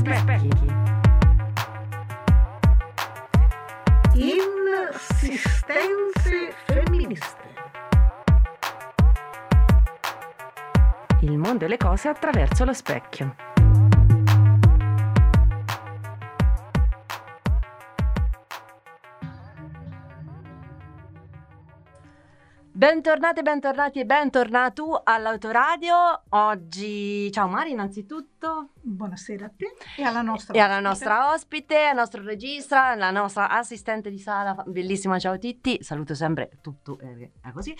specchi. Insistenze femministe. Il mondo e le cose attraverso lo specchio. Bentornati, bentornati e bentornato all'autoradio. Oggi, ciao Mari, innanzitutto. Buonasera a te e alla nostra E alla ospite. nostra ospite, al nostro regista, alla nostra assistente di sala, bellissima ciao Titti, saluto sempre tutto, eh, è così.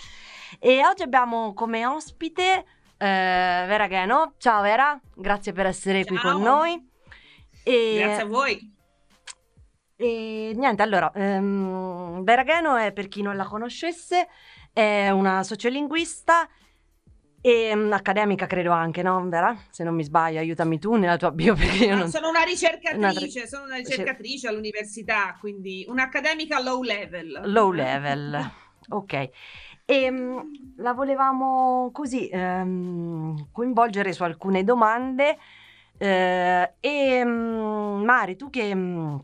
E oggi abbiamo come ospite eh, Vera Geno. Ciao Vera, grazie per essere qui Ciao. con noi. E, Grazie a voi. e niente, allora, ehm, Vera Geno è, per chi non la conoscesse, è una sociolinguista e mm, accademica credo anche, no Vera? Se non mi sbaglio, aiutami tu nella tua bio perché io No, non... Sono una ricercatrice, Una- sono una ricercatrice all'università, quindi un'accademica low level. Low level, ok. E mm, la volevamo così ehm, coinvolgere su alcune domande. eh, e mm, Mari, tu che mm,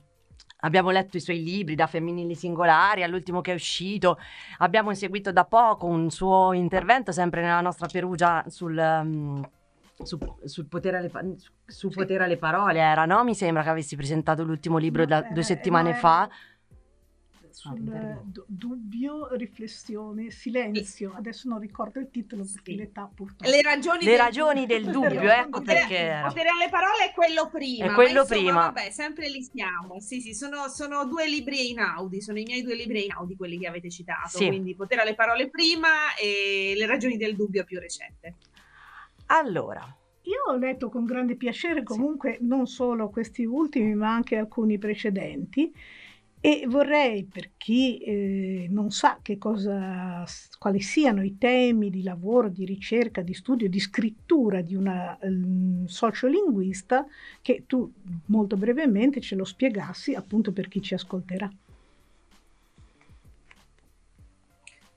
abbiamo letto i suoi libri da femminili singolari all'ultimo che è uscito, abbiamo seguito da poco un suo intervento sempre nella nostra Perugia sul. mm, su, sul potere alle, su- su potere alle parole era, no? Mi sembra che avessi presentato l'ultimo libro No, da era- due settimane no, era fa. Sul du- dubbio, riflessione, silenzio. Adesso non ricordo il titolo perché Sì. l'età purtroppo. Le ragioni, Le del- ragioni del dubbio, Potere- ecco perché potere alle parole è quello prima. È quello insomma, prima. Vabbè, sempre lì siamo. Sì, sì, sono, sono due libri in Audi, sono i miei due libri in Audi quelli che avete citato. Sì. Quindi potere alle parole prima e le ragioni del dubbio più recente. Allora, Io ho letto con grande piacere comunque non solo questi ultimi, ma anche alcuni precedenti. E vorrei, per chi eh, non sa cosa, quali siano i temi di lavoro, di ricerca, di studio, di scrittura di una ehm, sociolinguista, che tu molto brevemente ce lo spiegassi appunto per chi ci ascolterà.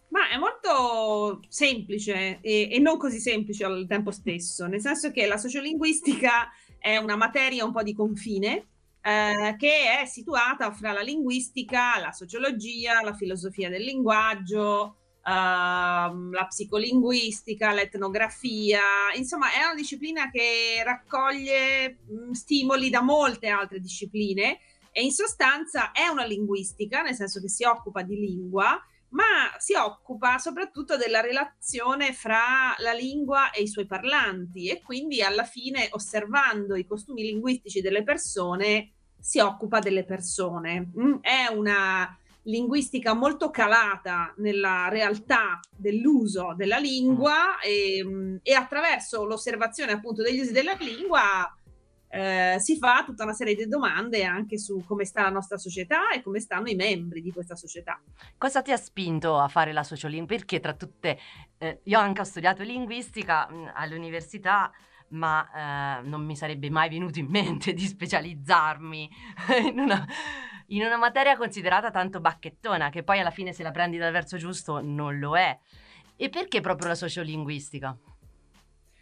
Ma è molto semplice e, e non così semplice al tempo stesso, nel senso che la sociolinguistica è una materia un po' di confine eh, che è situata fra la linguistica, la sociologia, la filosofia del linguaggio, ehm, la psicolinguistica, l'etnografia, insomma è una disciplina che raccoglie mh, stimoli da molte altre discipline e in sostanza è una linguistica, nel senso che si occupa di lingua ma si occupa soprattutto della relazione fra la lingua e i suoi parlanti e quindi alla fine osservando i costumi linguistici delle persone si occupa delle persone. Mm, È una linguistica molto calata nella realtà dell'uso della lingua e, mm, e attraverso l'osservazione appunto degli usi della lingua eh, si fa tutta una serie di domande anche su come sta la nostra società e come stanno i membri di questa società. cosa ti ha spinto a fare la sociolinguistica? Perché tra tutte, eh, io anche ho studiato linguistica mh, all'università, ma eh, non mi sarebbe mai venuto in mente di specializzarmi in una, in una materia considerata tanto bacchettona, che poi alla fine se la prendi dal verso giusto non lo è. E perché proprio la sociolinguistica?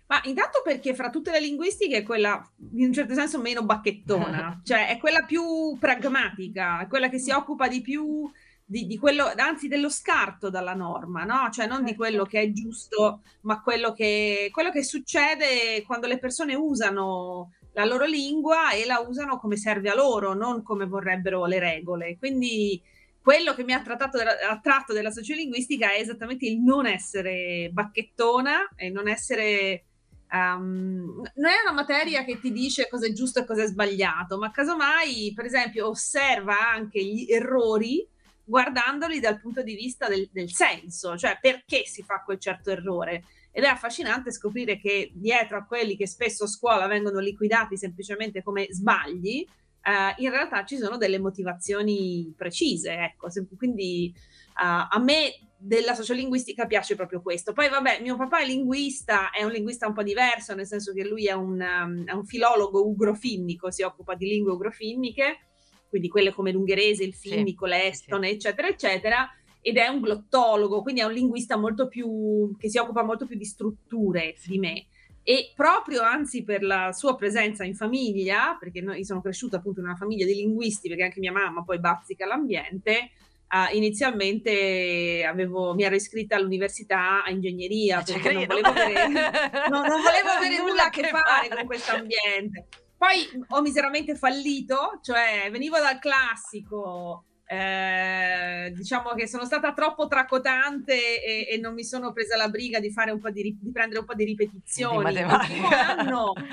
Ma intanto perché fra tutte le linguistiche è quella in un certo senso meno bacchettona, cioè è quella più pragmatica, è quella che si occupa di più di, di quello, anzi dello scarto dalla norma, no? Cioè non di quello che è giusto, ma quello che, quello che succede quando le persone usano la loro lingua e la usano come serve a loro, non come vorrebbero le regole. Quindi quello che mi ha trattato attratto della sociolinguistica è esattamente il non essere bacchettona e non essere Um, non è una materia che ti dice cosa è giusto e cosa è sbagliato, ma casomai, per esempio, osserva anche gli errori guardandoli dal punto di vista del, del senso, cioè perché si fa quel certo errore. Ed è affascinante scoprire che dietro a quelli che spesso a scuola vengono liquidati semplicemente come sbagli, eh, in realtà ci sono delle motivazioni precise. Ecco, Se- quindi uh, a me della sociolinguistica piace proprio questo. Poi vabbè, mio papà è linguista, è un linguista un po' diverso, nel senso che lui è un, um, è un filologo ugrofinnico, si occupa di lingue ugrofinniche, quindi quelle come l'ungherese, il finnico, sì, l'estone, eccetera, eccetera, ed è un glottologo, quindi è un linguista molto più, che si occupa molto più di strutture di me. e proprio anzi per la sua presenza in famiglia, perché noi, io sono cresciuta appunto in una famiglia di linguisti, perché anche mia mamma poi bazzica l'ambiente, uh, inizialmente avevo, mi ero iscritta all'università a ingegneria, Cioè, perché non credo. volevo avere, no, non volevo avere Nulla a che fare fare. con questo ambiente. Poi ho miseramente fallito, cioè venivo dal classico, eh, diciamo che sono stata troppo tracotante e, e non mi sono presa la briga di, fare un po' di, di prendere un po' di Di ripetizioni. anno.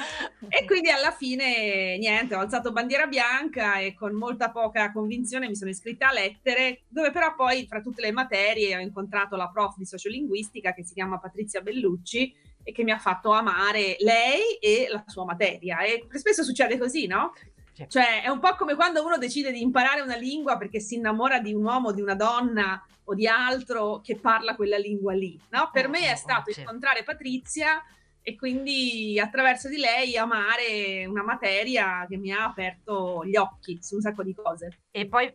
E quindi alla fine, niente, ho alzato bandiera bianca e con molta poca convinzione mi sono iscritta a lettere, dove però poi, fra tutte le materie, ho incontrato la prof di sociolinguistica che si chiama Patrizia Bellucci e che mi ha fatto amare lei e la sua materia. E spesso succede così, no? Cioè, è un po' come quando uno decide di imparare una lingua perché si innamora di un uomo, di una donna o di altro che parla quella lingua lì, no? Per me è stato Sì. incontrare Patrizia e quindi attraverso di lei amare una materia che mi ha aperto gli occhi su un sacco di cose. E poi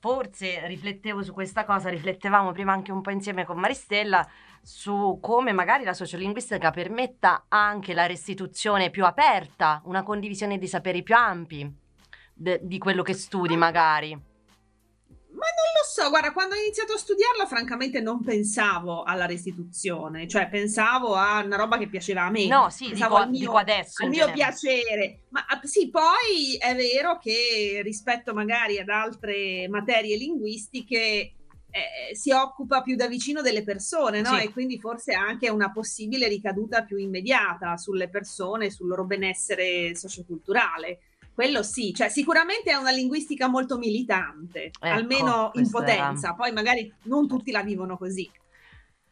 forse riflettevo su questa cosa, riflettevamo prima anche un po' insieme con Maristella su come magari la sociolinguistica permetta anche la restituzione più aperta, una condivisione di saperi più ampi de- di quello che studi magari. Ma non lo so, guarda, quando ho iniziato a studiarla, francamente non pensavo alla restituzione, cioè pensavo a una roba che piaceva a me. No, sì, pensavo dico, al mio- dico adesso. al mio genere. piacere. Ma ah, sì, poi è vero che rispetto magari ad altre materie linguistiche eh, si occupa più da vicino delle persone, no? Sì. E quindi forse anche una possibile ricaduta più immediata sulle persone, sul loro benessere socioculturale. Quello sì, cioè sicuramente è una linguistica molto militante, Ecco, almeno in questo era- potenza, poi magari non tutti la vivono così.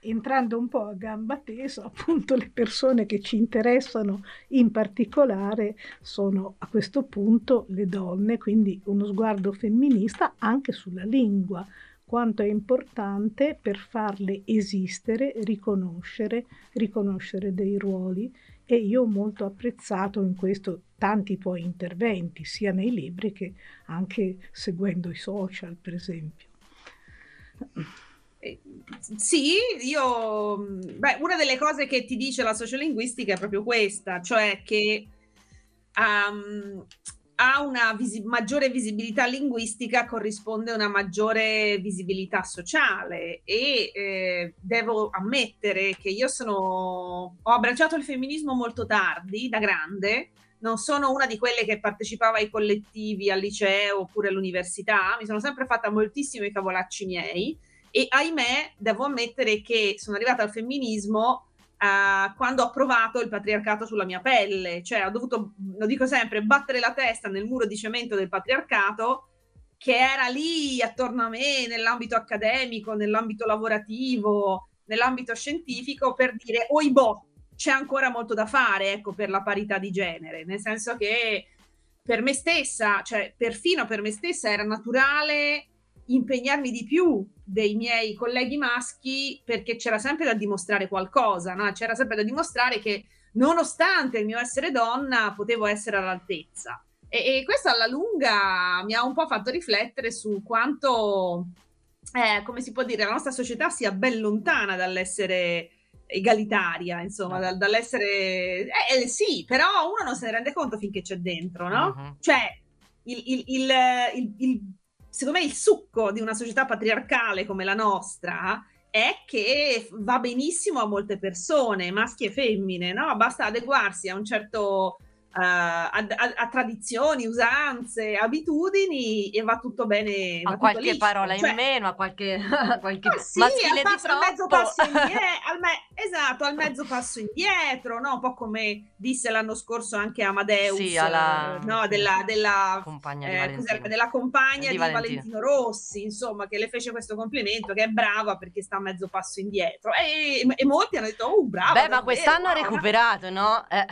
entrando un po' a gamba tesa, appunto le persone che ci interessano in particolare sono a questo punto le donne, quindi uno sguardo femminista anche sulla lingua, quanto è importante per farle esistere, riconoscere, riconoscere dei ruoli e io ho molto apprezzato in questo tanti poi interventi, sia nei libri che anche seguendo i social, per esempio. Eh, Sì, io, beh, una delle cose che ti dice la sociolinguistica è proprio questa, cioè che um, a una visi- maggiore visibilità linguistica corrisponde una maggiore visibilità sociale e eh, devo ammettere che io sono, ho abbracciato il femminismo molto tardi, da grande, non sono una di quelle che partecipava ai collettivi al liceo oppure all'università, mi sono sempre fatta moltissimi cavolacci miei. E ahimè devo ammettere che sono arrivata al femminismo eh, quando ho provato il patriarcato sulla mia pelle, cioè ho dovuto, lo dico sempre, battere la testa nel muro di cemento del patriarcato che era lì attorno a me nell'ambito accademico, nell'ambito lavorativo, nell'ambito scientifico per dire oibò, c'è ancora molto da fare ecco, per la parità di genere, nel senso che per me stessa, cioè perfino per me stessa era naturale impegnarmi di più dei miei colleghi maschi perché c'era sempre da dimostrare qualcosa, no? c'era sempre da dimostrare che nonostante il mio essere donna potevo essere all'altezza. E, e questo alla lunga mi ha un po' fatto riflettere su quanto, eh, come si può dire, la nostra società sia ben lontana dall'essere egalitaria, insomma, dal- dall'essere... Eh, sì, però uno non se ne rende conto finché c'è dentro, no? Mhm. Cioè, il, il- il- il- il- secondo me il succo di una società patriarcale come la nostra è che va benissimo a molte persone, maschi e femmine, no? Basta adeguarsi a un certo... eh, a, a- a tradizioni, usanze, abitudini e va tutto bene. va A qualche liscio. parola Cioè, in meno, a qualche, a qualche ma sì, maschile al, passo- di al mezzo passo indietro, al me- esatto, al mezzo passo indietro, no? un po' come disse l'anno scorso anche Amadeus, Sì, alla- eh, no? della, della, compagna di eh, della compagna Di di, Valentino. Rossi, insomma, che le fece questo complimento, che è brava perché sta a mezzo passo indietro. E, e molti hanno detto, oh, brava. Beh, ma davvero, quest'anno ha recuperato, no? Eh.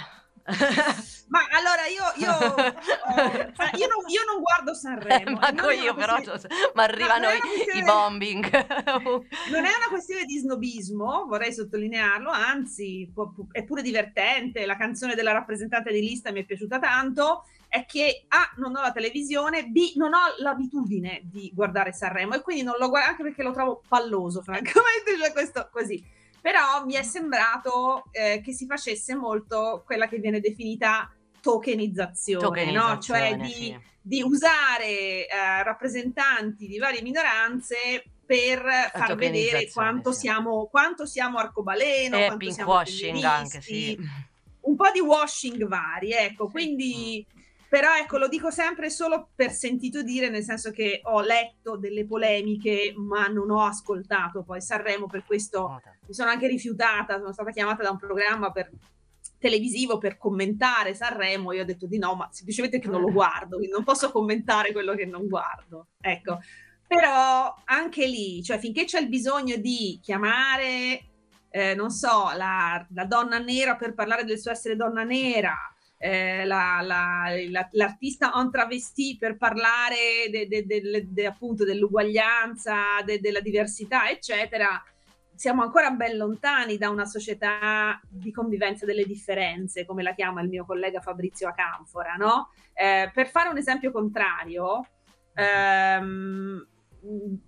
Ma allora io, io, eh, io, non, io non guardo Sanremo. Manco una io, però, questione- ma arrivano non è i, questione- i bombing. Non è una questione di snobismo, vorrei sottolinearlo, anzi può- può- è pure divertente, la canzone della rappresentante di lista mi è piaciuta tanto, è che A, non ho la televisione, B, non ho l'abitudine di guardare Sanremo e quindi non lo guardo anche perché lo trovo palloso, francamente, cioè questo così. Però mi è sembrato eh, che si facesse molto quella che viene definita tokenizzazione, tokenizzazione no? cioè di, sì. di usare eh, rappresentanti di varie minoranze per far vedere quanto, sì. siamo, quanto siamo arcobaleno, e quanto siamo washing anche, sì. un po' di washing vari, ecco, quindi però ecco, lo dico sempre solo per sentito dire, nel senso che ho letto delle polemiche, ma non ho ascoltato poi Sanremo, per questo oh, mi sono anche rifiutata, sono stata chiamata da un programma per, televisivo per commentare Sanremo, io ho detto di no, ma semplicemente che non lo guardo, quindi non posso commentare quello che non guardo. Ecco. Però anche lì, cioè finché c'è il bisogno di chiamare, eh, non so, la, la donna nera per parlare del suo essere donna nera, eh, la, la, la, l'artista en travesti per parlare de, de, de, appunto dell'uguaglianza, della diversità, eccetera, siamo ancora ben lontani da una società di convivenza delle differenze, come la chiama il mio collega Fabrizio Acanfora, no? Eh, per fare un esempio contrario, ehm,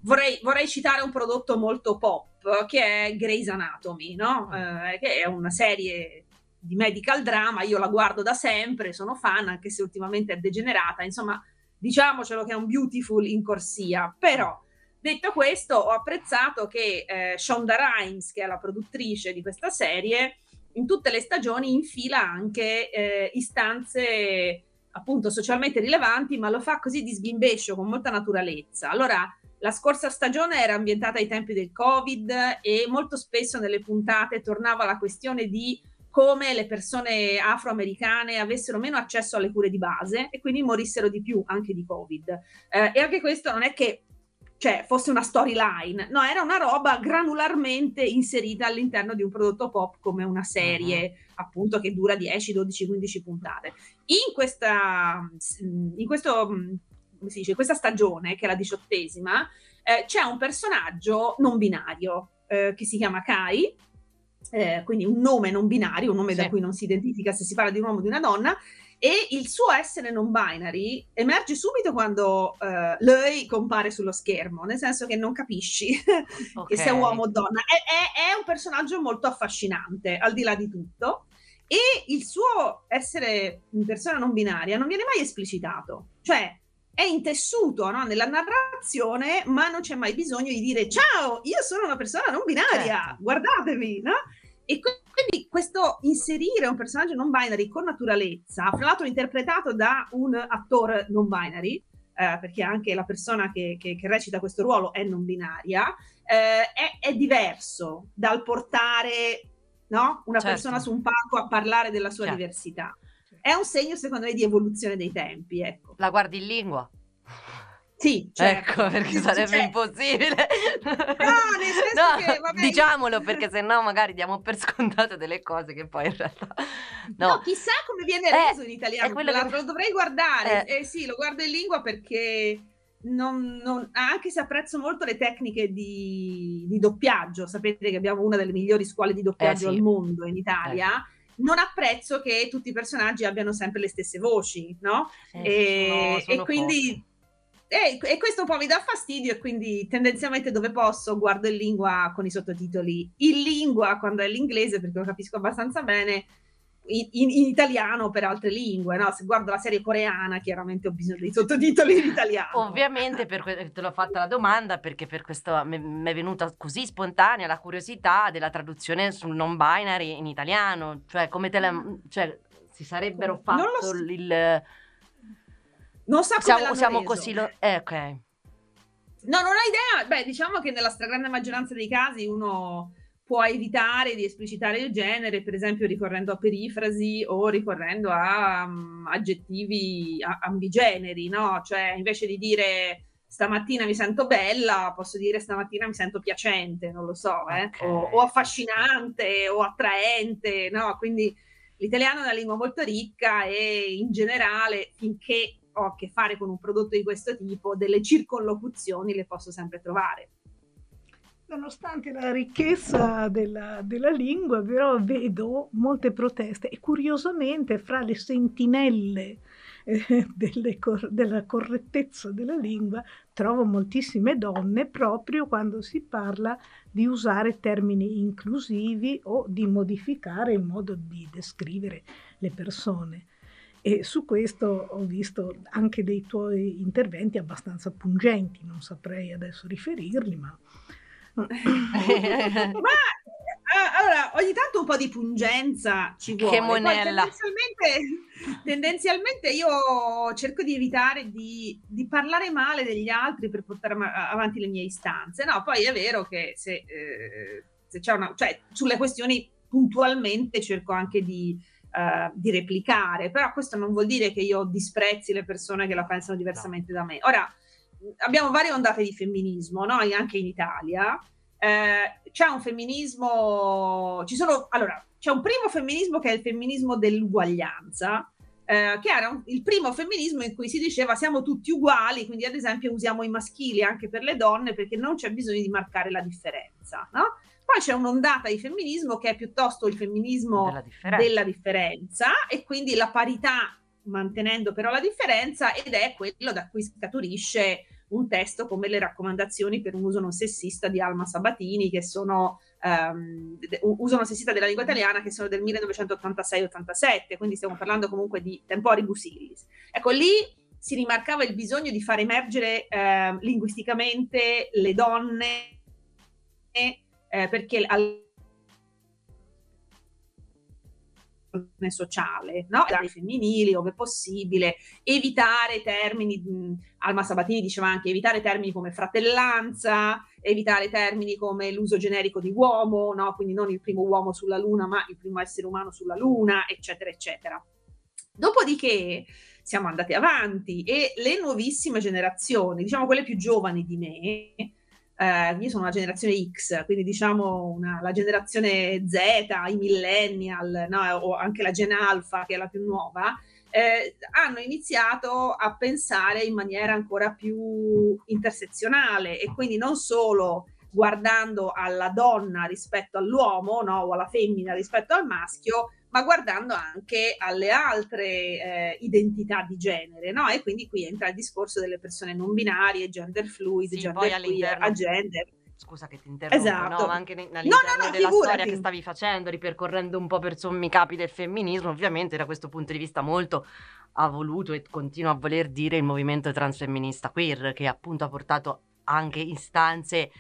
vorrei, vorrei, citare un prodotto molto pop che è Grey's Anatomy, no? eh, che è una serie di medical drama, io la guardo da sempre, sono fan, anche se ultimamente è degenerata, insomma, diciamocelo che è un beautiful in corsia, però detto questo ho apprezzato che eh, Shonda Rhimes, che è la produttrice di questa serie, in tutte le stagioni infila anche eh, istanze appunto socialmente rilevanti, ma lo fa così di sbimbescio, con molta naturalezza. Allora, la scorsa stagione era ambientata ai tempi del Covid e molto spesso nelle puntate tornava la questione di come le persone afroamericane avessero meno accesso alle cure di base e quindi morissero di più anche di Covid. Eh, e anche questo non è che cioè, fosse una storyline, no, era una roba granularmente inserita all'interno di un prodotto pop come una serie, uh-huh. appunto, che dura 10, 12, 15 puntate. In questa, in questo, come si dice, questa stagione, che è la diciottesima, eh, c'è un personaggio non binario eh, che si chiama Kai, eh, quindi un nome non binario, un nome sì. da cui non si identifica se si parla di un uomo o di una donna, e il suo essere non binary emerge subito quando uh, lei compare sullo schermo, nel senso che non capisci okay. che sia uomo o donna. È, è, è, un personaggio molto affascinante, al di là di tutto, e il suo essere in persona non binaria non viene mai esplicitato, cioè è intessuto no? nella narrazione, ma non c'è mai bisogno di dire ciao, io sono una persona non binaria, certo. guardatevi, no? E quindi questo inserire un personaggio non binary con naturalezza, fra l'altro interpretato da un attore non binary, eh, perché anche la persona che, che, che, recita questo ruolo è non binaria, eh, è, è, diverso dal portare no? una certo. persona su un palco a parlare della sua certo. diversità. È un segno, secondo me, di evoluzione dei tempi. Ecco. La guardi in lingua? Sì, certo. ecco perché sarebbe cioè... impossibile. No, nel senso no, che vabbè... diciamolo perché sennò magari diamo per scontato delle cose che poi in realtà no, no chissà come viene eh, reso in italiano. Che... Lo dovrei guardare. Eh. eh. sì, lo guardo in lingua perché non, non... anche se apprezzo molto le tecniche di, di, doppiaggio, sapete che abbiamo una delle migliori scuole di doppiaggio eh, sì. al mondo in Italia. Eh non apprezzo che tutti i personaggi abbiano sempre le stesse voci, no? Eh, e, sono, sono e, quindi poche. E, e, questo un po' mi dà fastidio e quindi tendenzialmente dove posso guardo in lingua con i sottotitoli in lingua quando è l'inglese perché lo capisco abbastanza bene in, in, in italiano per altre lingue no? se guardo la serie coreana chiaramente ho bisogno dei sottotitoli in italiano ovviamente per que- te l'ho fatta la domanda perché per questo mi è venuta così spontanea la curiosità della traduzione sul non binary in italiano cioè come te la cioè si sarebbero fatto so. il non so come siamo, siamo così. Lo... Eh, ok. No, non ho idea. Beh, diciamo che nella stragrande maggioranza dei casi uno può evitare di esplicitare il genere, per esempio ricorrendo a perifrasi o ricorrendo a um, aggettivi a- ambigeneri, no? Cioè, invece di dire stamattina mi sento bella, posso dire stamattina mi sento piacente, non lo so, eh? okay. o, o, affascinante o attraente, no? Quindi l'italiano è una lingua molto ricca e in generale, finché ho a che fare con un prodotto di questo tipo, delle circonlocuzioni le posso sempre trovare. Nonostante la ricchezza della, della, lingua, però vedo molte proteste e curiosamente fra le sentinelle eh, cor- della correttezza della lingua, trovo moltissime donne proprio quando si parla di usare termini inclusivi o di modificare il modo di descrivere le persone. E su questo ho visto anche dei tuoi interventi abbastanza pungenti, non saprei adesso riferirli, ma... ma allora, ogni tanto un po' di pungenza ci vuole. Che monella. Tendenzialmente, tendenzialmente, io cerco di evitare di, di, parlare male degli altri per portare avanti le mie istanze. No, poi è vero che se, eh, se c'è una... cioè sulle questioni puntualmente cerco anche di, uh, di, replicare, però questo non vuol dire che io disprezzi le persone che la pensano diversamente no. da me. Ora, abbiamo varie ondate di femminismo, no? anche in Italia, eh, c'è un femminismo, ci sono, allora, c'è un primo femminismo che è il femminismo dell'uguaglianza, eh, che era un, il primo femminismo in cui si diceva siamo tutti uguali, quindi ad esempio usiamo i maschili anche per le donne perché non c'è bisogno di marcare la differenza, no? Poi c'è un'ondata di femminismo che è piuttosto il femminismo della differenza, della differenza e quindi la parità mantenendo però la differenza ed è quello da cui scaturisce un testo come le raccomandazioni per un uso non sessista di Alma Sabatini, che sono um, uso non sessista della lingua italiana, che sono del 1986-87, quindi stiamo parlando comunque di temporibus illis. Ecco, lì si rimarcava il bisogno di far emergere eh, linguisticamente le donne, eh, perché al sociale, no? Dai femminili, ove possibile, evitare termini, Alma Sabatini diceva anche evitare termini come fratellanza, evitare termini come l'uso generico di uomo, no? Quindi non il primo uomo sulla Luna, ma il primo essere umano sulla Luna, eccetera, eccetera. Dopodiché siamo andati avanti e le nuovissime generazioni, diciamo quelle più giovani di me, eh, io sono una generazione X, quindi diciamo una, la generazione Z, i millennial, no? o anche la Gen Alpha, che è la più nuova, eh, hanno iniziato a pensare in maniera ancora più intersezionale e quindi non solo guardando alla donna rispetto all'uomo no? o alla femmina rispetto al maschio, ma guardando anche alle altre eh, identità di genere, no? E quindi qui entra il discorso delle persone non binarie, gender fluid, sì, gender queer, agender. Scusa che ti interrompo, esatto. no? Ma anche all'interno no, no, no, della figurati. storia che stavi facendo, ripercorrendo un po' per sommi capi del femminismo, ovviamente da questo punto di vista molto ha voluto e continua a voler dire il movimento transfemminista queer, che appunto ha portato anche istanze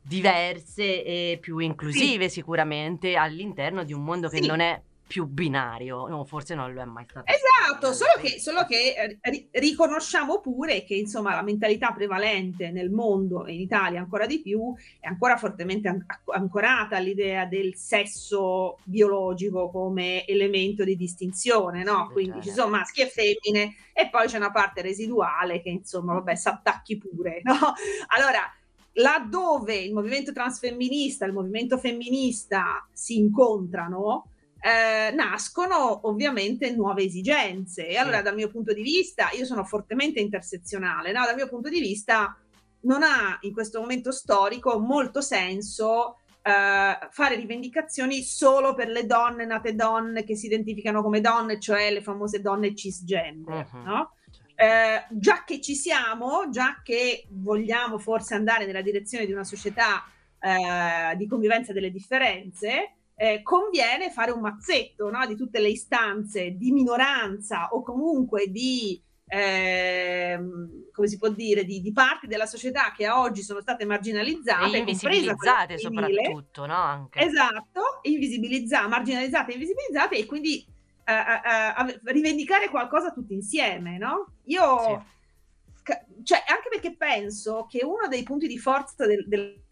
diverse e più inclusive sì. sicuramente all'interno di un mondo che sì. non è più binario, no, forse non lo è mai stato. Esatto, solo che, solo che eh, riconosciamo pure che insomma la mentalità prevalente nel mondo e in Italia ancora di più è ancora fortemente an- ancorata all'idea del sesso biologico come elemento di distinzione, no? Sì, Quindi ci sono maschi e femmine e poi c'è una parte residuale che insomma, vabbè, si attacchi pure, no? Allora, laddove il movimento transfemminista e il movimento femminista si incontrano, eh, nascono ovviamente nuove esigenze. E allora, dal mio punto di vista, io sono fortemente intersezionale, no? dal mio punto di vista, non ha in questo momento storico molto senso eh, fare rivendicazioni solo per le donne nate donne che si identificano come donne, cioè le famose donne cisgender, uh-huh. no? Eh, già che ci siamo, già che vogliamo forse andare nella direzione di una società eh, di convivenza delle differenze, eh, conviene fare un mazzetto no? di tutte le istanze di minoranza o comunque di, eh, come si può dire, di, di, parti della società che a oggi sono state marginalizzate, e invisibilizzate soprattutto, no? Anche. Esatto, invisibilizzate, marginalizzate invisibilizzate e quindi eh, eh, eh rivendicare qualcosa tutti insieme, no? Io... Sì cioè, anche perché penso che uno dei punti di forza del, del,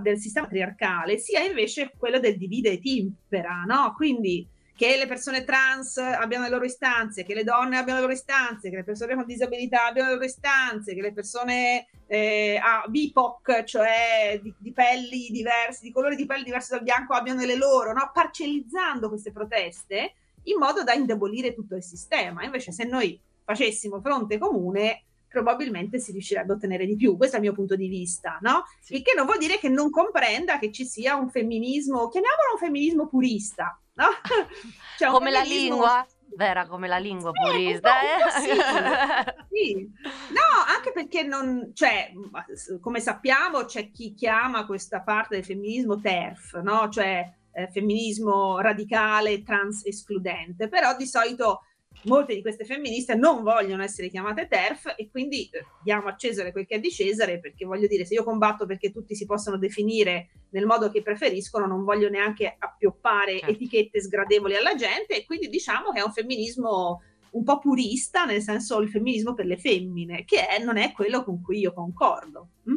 del sistema patriarcale sia invece quello del divide e timpera, no? Quindi che le persone trans abbiano le loro istanze, che le donne abbiano le loro istanze, che le persone con disabilità abbiano le loro istanze, che le persone eh, ah, BIPOC, cioè di, di, pelli diversi, di colori di pelli diversi dal bianco, abbiano le loro, no? parcellizzando queste proteste in modo da indebolire tutto il sistema. Invece se noi facessimo fronte comune, probabilmente si riuscirebbe a ottenere di più. Questo è il mio punto di vista, no? Sì. Il che non vuol dire che non comprenda che ci sia un femminismo, chiamiamolo un femminismo purista, no? Cioè Come la lingua? vera come la lingua sì, purista. Eh? Sì. sì. No, anche perché non, cioè, come sappiamo, c'è chi chiama questa parte del femminismo TERF, no? Cioè eh, femminismo radicale, trans escludente, però di solito molte di queste femministe non vogliono essere chiamate TERF e quindi eh, diamo a Cesare quel che è di Cesare perché voglio dire se io combatto perché tutti si possono definire nel modo che preferiscono non voglio neanche appioppare certo. etichette sgradevoli alla gente e quindi diciamo che è un femminismo un po' purista nel senso il femminismo per le femmine che è, non è quello con cui io concordo. Mm?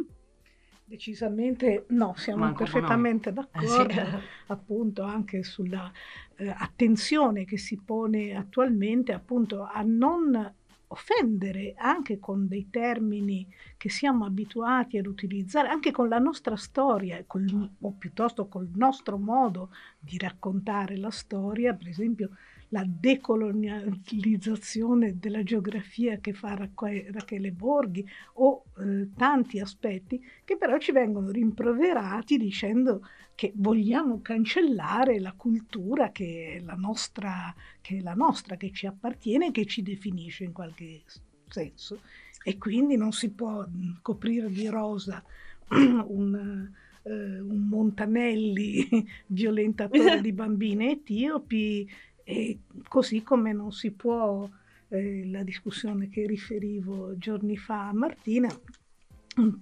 Decisamente no, siamo Manco perfettamente d'accordo, eh sì. appunto anche sulla eh, attenzione che si pone attualmente appunto a non offendere anche con dei termini che siamo abituati ad utilizzare, anche con la nostra storia col, o piuttosto col nostro modo di raccontare la storia, per esempio la decolonializzazione della geografia che fa Rachele Borghi o eh, tanti aspetti che però ci vengono rimproverati dicendo che vogliamo cancellare la cultura che è la nostra, che, è la nostra, che ci appartiene, che ci definisce in qualche senso. E quindi non si può mm, coprire di rosa un, uh, un Montanelli violentatore di bambine etiopi, e così come non si può, eh, la discussione che riferivo giorni fa a Martina,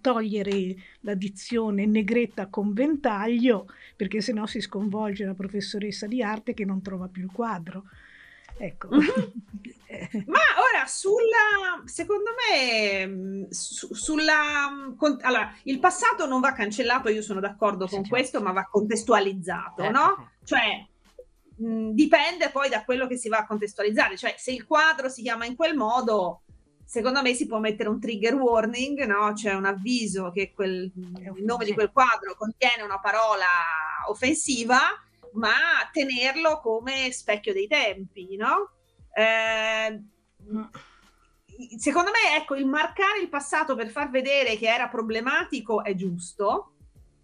togliere la dizione negretta con ventaglio perché sennò si sconvolge la professoressa di arte che non trova più il quadro. Ecco. Mm-hmm. Ma ora sulla, secondo me, mm, su, sulla, con, allora, il passato non va cancellato, io sono d'accordo con sì, questo, ma va contestualizzato, eh, no? Cioè, mh, dipende poi da quello che si va a contestualizzare, cioè se il quadro si chiama in quel modo, secondo me si può mettere un trigger warning, no? Cioè un avviso che quel, il nome di quel quadro contiene una parola offensiva, ma tenerlo come specchio dei tempi, no? Eh, secondo me, ecco, il marcare il passato per far vedere che era problematico è giusto,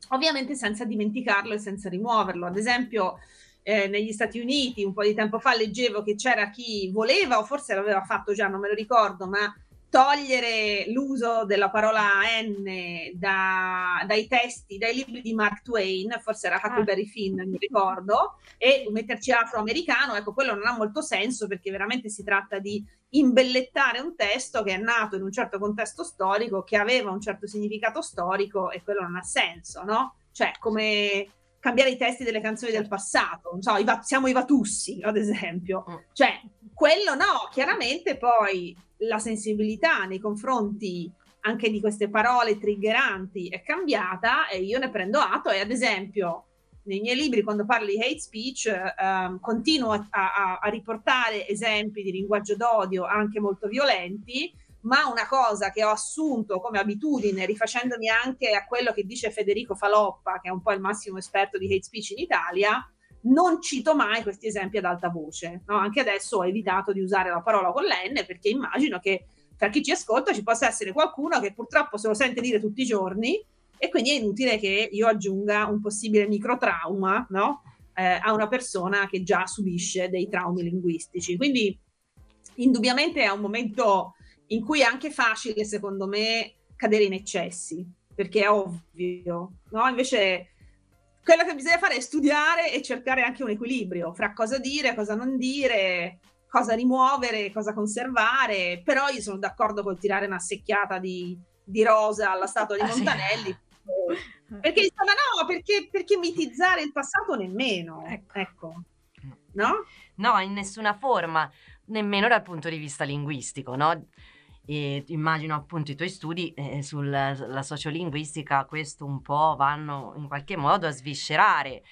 ovviamente senza dimenticarlo e senza rimuoverlo. Ad esempio, eh, negli Stati Uniti un po' di tempo fa leggevo che c'era chi voleva, o forse l'aveva fatto già, non me lo ricordo, ma togliere l'uso della parola N da, dai testi, dai libri di Mark Twain, forse era Huckleberry ah. Finn, non mi ricordo, e metterci afroamericano, ecco, quello non ha molto senso perché veramente si tratta di imbellettare un testo che è nato in un certo contesto storico, che aveva un certo significato storico e quello non ha senso, no? Cioè, come cambiare i testi delle canzoni del passato, non so, i va- siamo i Vatussi, ad esempio. Mm. Cioè, quello no, chiaramente poi la sensibilità nei confronti anche di queste parole triggeranti è cambiata e io ne prendo atto e ad esempio nei miei libri quando parlo di hate speech eh, continuo a, a, a riportare esempi di linguaggio d'odio anche molto violenti ma una cosa che ho assunto come abitudine, rifacendomi anche a quello che dice Federico Faloppa, che è un po' il massimo esperto di hate speech in Italia, non cito mai questi esempi ad alta voce. No? Anche adesso ho evitato di usare la parola con l'N perché immagino che tra chi ci ascolta ci possa essere qualcuno che purtroppo se lo sente dire tutti i giorni e quindi è inutile che io aggiunga un possibile microtrauma no? eh, a una persona che già subisce dei traumi linguistici. Quindi indubbiamente è un momento in cui è anche facile, secondo me, cadere in eccessi, perché è ovvio, no? Invece quello che bisogna fare è studiare e cercare anche un equilibrio fra cosa dire, cosa non dire, cosa rimuovere, cosa conservare, però io sono d'accordo col tirare una secchiata di, di rosa alla statua di ah, Montanelli. Sì. Perché, insomma, no, perché, perché mitizzare il passato nemmeno, ecco. ecco. No? No, in nessuna forma, nemmeno dal punto di vista linguistico, no? E immagino appunto i tuoi studi eh, sulla sociolinguistica questo un po' vanno in qualche modo a sviscerare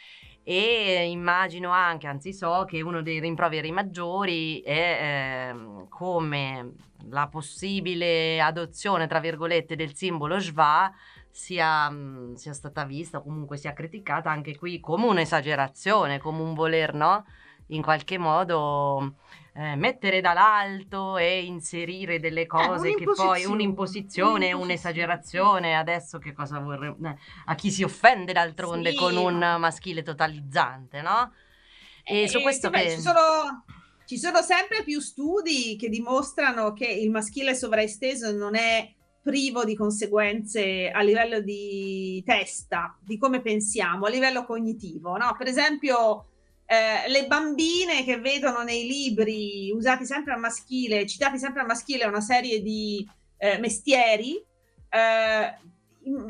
e immagino anche, anzi so, che uno dei rimproveri maggiori è eh, come la possibile adozione, tra virgolette, del simbolo schwa sia, mh, sia stata vista comunque sia criticata anche qui come un'esagerazione, come un voler, no? In qualche modo eh, mettere dall'alto e inserire delle eh, cose eh, che poi un'imposizione, un'esagerazione, adesso che cosa vorremmo, eh, a chi si offende d'altronde sì. con un maschile totalizzante, no? E, e su questo sì, beh, ci sono ci sono sempre più studi che dimostrano che il maschile sovraesteso non è privo di conseguenze a livello di testa, di come pensiamo, a livello cognitivo. No? Per esempio, eh, le bambine che vedono nei libri usati sempre al maschile, citati sempre al maschile, una serie di eh, mestieri, eh,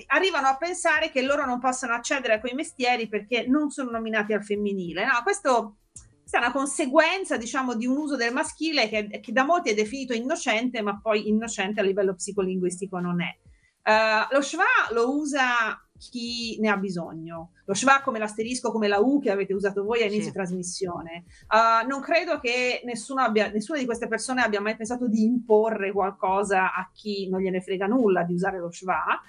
arrivano a pensare che loro non possano accedere a quei mestieri perché non sono nominati al femminile. No, questo è una conseguenza, diciamo, di un uso del maschile che, che, da molti è definito innocente, ma poi innocente a livello psicolinguistico non è. Uh, lo schwa lo usa chi ne ha bisogno. Lo schwa come l'asterisco, come la U che avete usato voi a inizio sì. trasmissione. Uh, non credo che abbia, nessuna di queste persone abbia mai pensato di imporre qualcosa a chi non gliene frega nulla di usare lo schwa.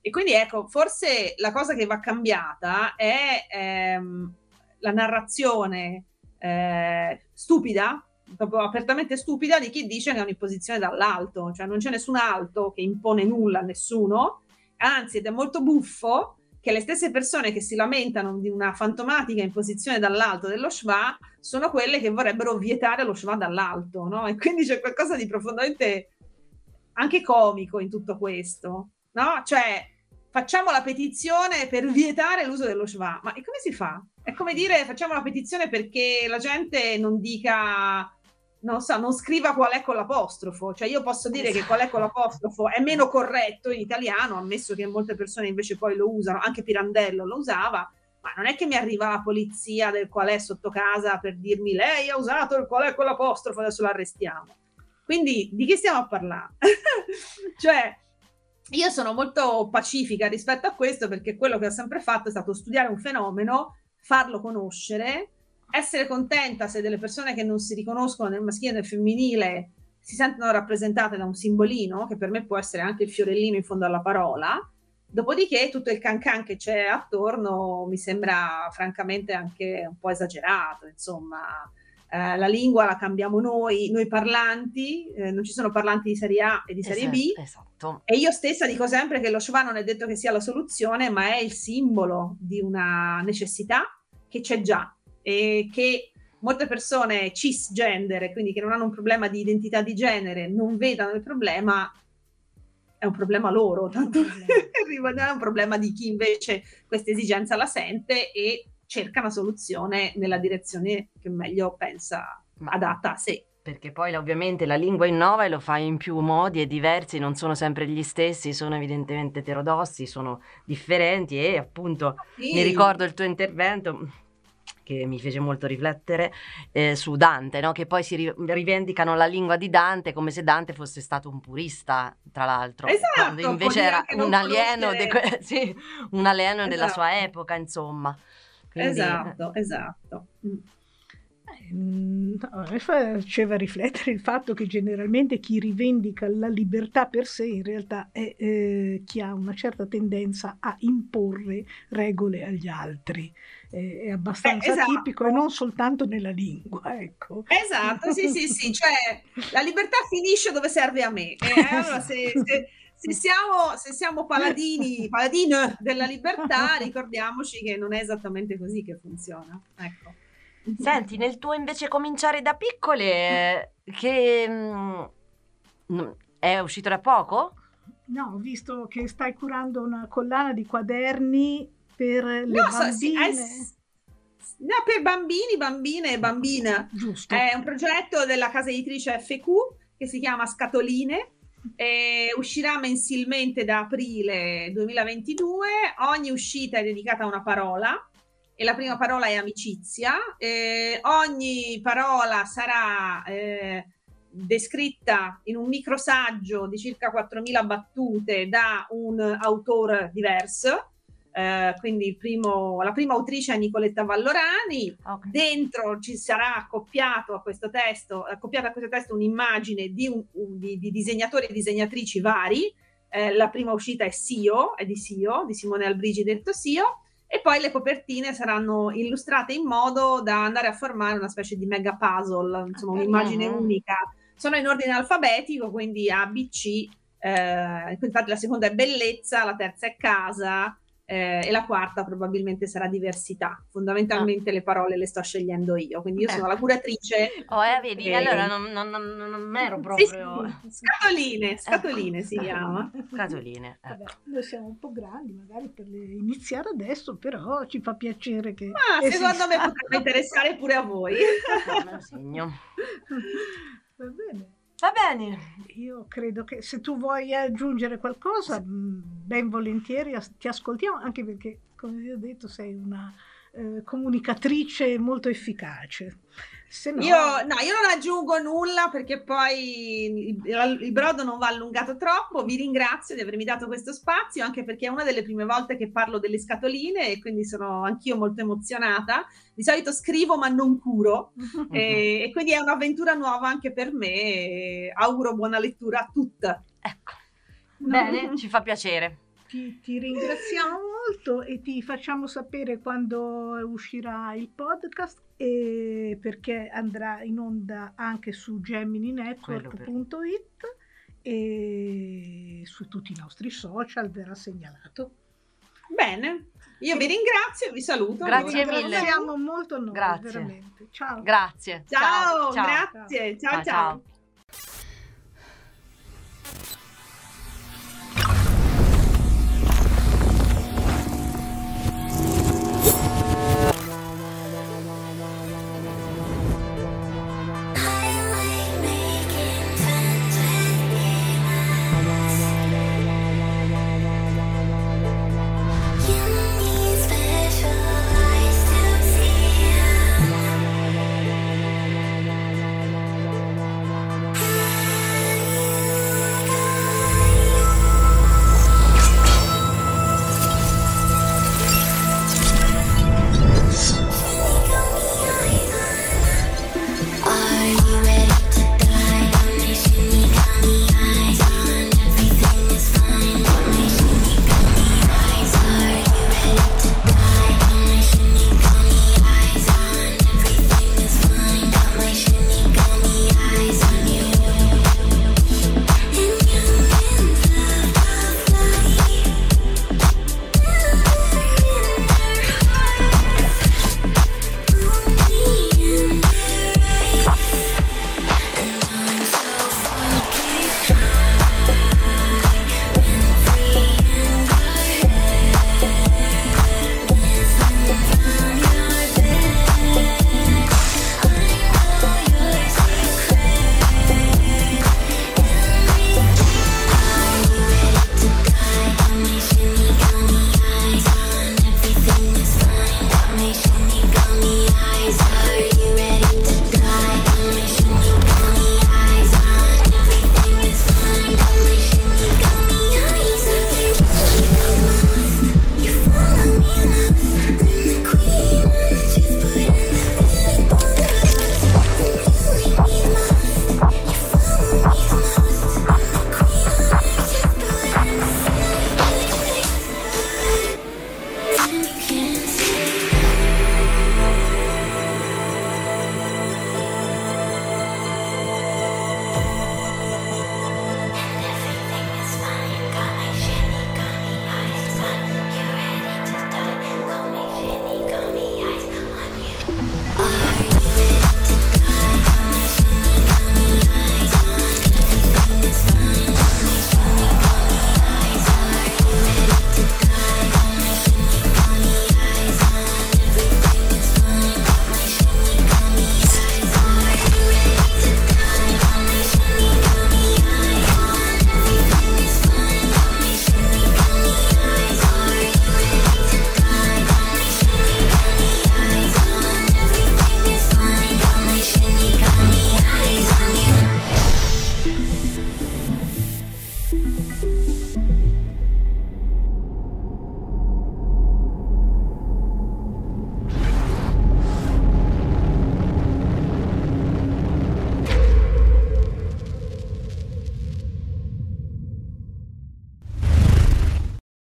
E quindi ecco, forse la cosa che va cambiata è ehm, la narrazione eh, stupida, proprio apertamente stupida, di chi dice che è un'imposizione dall'alto, cioè non c'è nessun alto che impone nulla a nessuno, anzi ed è molto buffo che le stesse persone che si lamentano di una fantomatica imposizione dall'alto dello schwa sono quelle che vorrebbero vietare lo schwa dall'alto, no? E quindi c'è qualcosa di profondamente anche comico in tutto questo, no? Cioè facciamo la petizione per vietare l'uso dello schwa, ma e come si fa? È come dire facciamo la petizione perché la gente non dica, non so, non scriva qual è con l'apostrofo. Cioè io posso dire che qual è con l'apostrofo è meno corretto in italiano, ammesso che molte persone invece poi lo usano, anche Pirandello lo usava, ma non è che mi arriva la polizia del qual è sotto casa per dirmi lei ha usato il qual è con l'apostrofo, adesso l'arrestiamo. Quindi di che stiamo a parlare? cioè, io sono molto pacifica rispetto a questo perché quello che ho sempre fatto è stato studiare un fenomeno farlo conoscere, essere contenta se delle persone che non si riconoscono nel maschile e nel femminile si sentono rappresentate da un simbolino, che per me può essere anche il fiorellino in fondo alla parola. Dopodiché tutto il cancan che c'è attorno mi sembra francamente anche un po' esagerato, insomma. Eh, la lingua la cambiamo noi, noi parlanti, eh, non ci sono parlanti di serie A e di serie esatto, B. Esatto. E io stessa dico sempre che lo Shva non è detto che sia la soluzione, ma è il simbolo di una necessità che c'è già e che molte persone cisgender, quindi che non hanno un problema di identità di genere, non vedano il problema, è un problema loro, tanto non è un problema di chi invece questa esigenza la sente e cerca una soluzione nella direzione che meglio pensa adatta a sé. Perché poi ovviamente la lingua innova e lo fa in più modi e diversi, non sono sempre gli stessi, sono evidentemente eterodossi, sono differenti e appunto sì. mi ricordo il tuo intervento che mi fece molto riflettere eh, su Dante, no? che poi si ri- rivendicano la lingua di Dante come se Dante fosse stato un purista, tra l'altro, esatto, quando invece era un alieno, que- sì, un alieno, esatto. della sua epoca, insomma. Quindi, esatto, esatto. Mm. Mm, no, mi faceva riflettere il fatto che generalmente chi rivendica la libertà per sé in realtà è eh, chi ha una certa tendenza a imporre regole agli altri. Eh, è abbastanza eh, esatto. tipico e non soltanto nella lingua. Ecco. Esatto, sì, sì, sì, cioè la libertà finisce dove serve a me. allora, se, se se siamo, se siamo paladini, paladine della libertà, ricordiamoci che non è esattamente così che funziona. Ecco. Senti, nel tuo invece cominciare da piccole, che mh, mm, è uscito da poco? No, ho visto che stai curando una collana di quaderni per le no, bambine. Sì, è... No, per bambini, bambine e bambine. Giusto. È un progetto della casa editrice FQ che si chiama Scatoline eh, uscirà mensilmente da aprile 2022. Ogni uscita è dedicata a una parola e la prima parola è amicizia. Eh, ogni parola sarà eh, descritta in un microsaggio di circa 4.000 battute da un autore diverso eh, quindi primo, la prima autrice è Nicoletta Vallorani, okay. dentro ci sarà accoppiato a questo testo, accoppiata a questo testo un'immagine di, un, un, di, di disegnatori e disegnatrici vari, eh, la prima uscita è Sio, è di Sio, di Simone Albrigi detto Sio, e poi le copertine saranno illustrate in modo da andare a formare una specie di mega puzzle, insomma un'immagine unica. Sono in ordine alfabetico, quindi A, B, C, eh, infatti la seconda è bellezza, la terza è casa, eh, e la quarta probabilmente sarà diversità. Fondamentalmente ah. le parole le sto scegliendo io, quindi io eh. sono la curatrice. Oh, eh, vedi, e... allora non, non, non, non ero proprio... Sì, sì. Scatoline, scatoline ecco. si chiama. Scatoline. Ecco. Vabbè, noi siamo un po' grandi magari per iniziare adesso, però ci fa piacere che... Ah, secondo me potrebbe interessare pure a voi. lo segno. Va bene. Va bene. Io credo che se tu vuoi aggiungere qualcosa. Mm, ben volentieri ti ascoltiamo, anche perché, come vi ho detto, sei una eh, comunicatrice molto efficace. No... Io, no, io non aggiungo nulla perché poi il, il, brodo non va allungato troppo. Vi ringrazio di avermi dato questo spazio, anche perché è una delle prime volte che parlo delle scatoline e quindi sono anch'io molto emozionata. Di solito scrivo ma non curo e, e, quindi è un'avventura nuova anche per me. auguro buona lettura a tutte. Ecco, no. bene, ci fa piacere. Ti, ti, ringraziamo molto e ti facciamo sapere quando uscirà il podcast e perché andrà in onda anche su gemininetwork.it e su tutti i nostri social verrà segnalato. Bene, io vi ringrazio e vi saluto. Grazie mille. Siamo molto noi, Grazie. veramente. Ciao. Grazie. Ciao, ciao. grazie. ciao. ciao. ciao. ciao.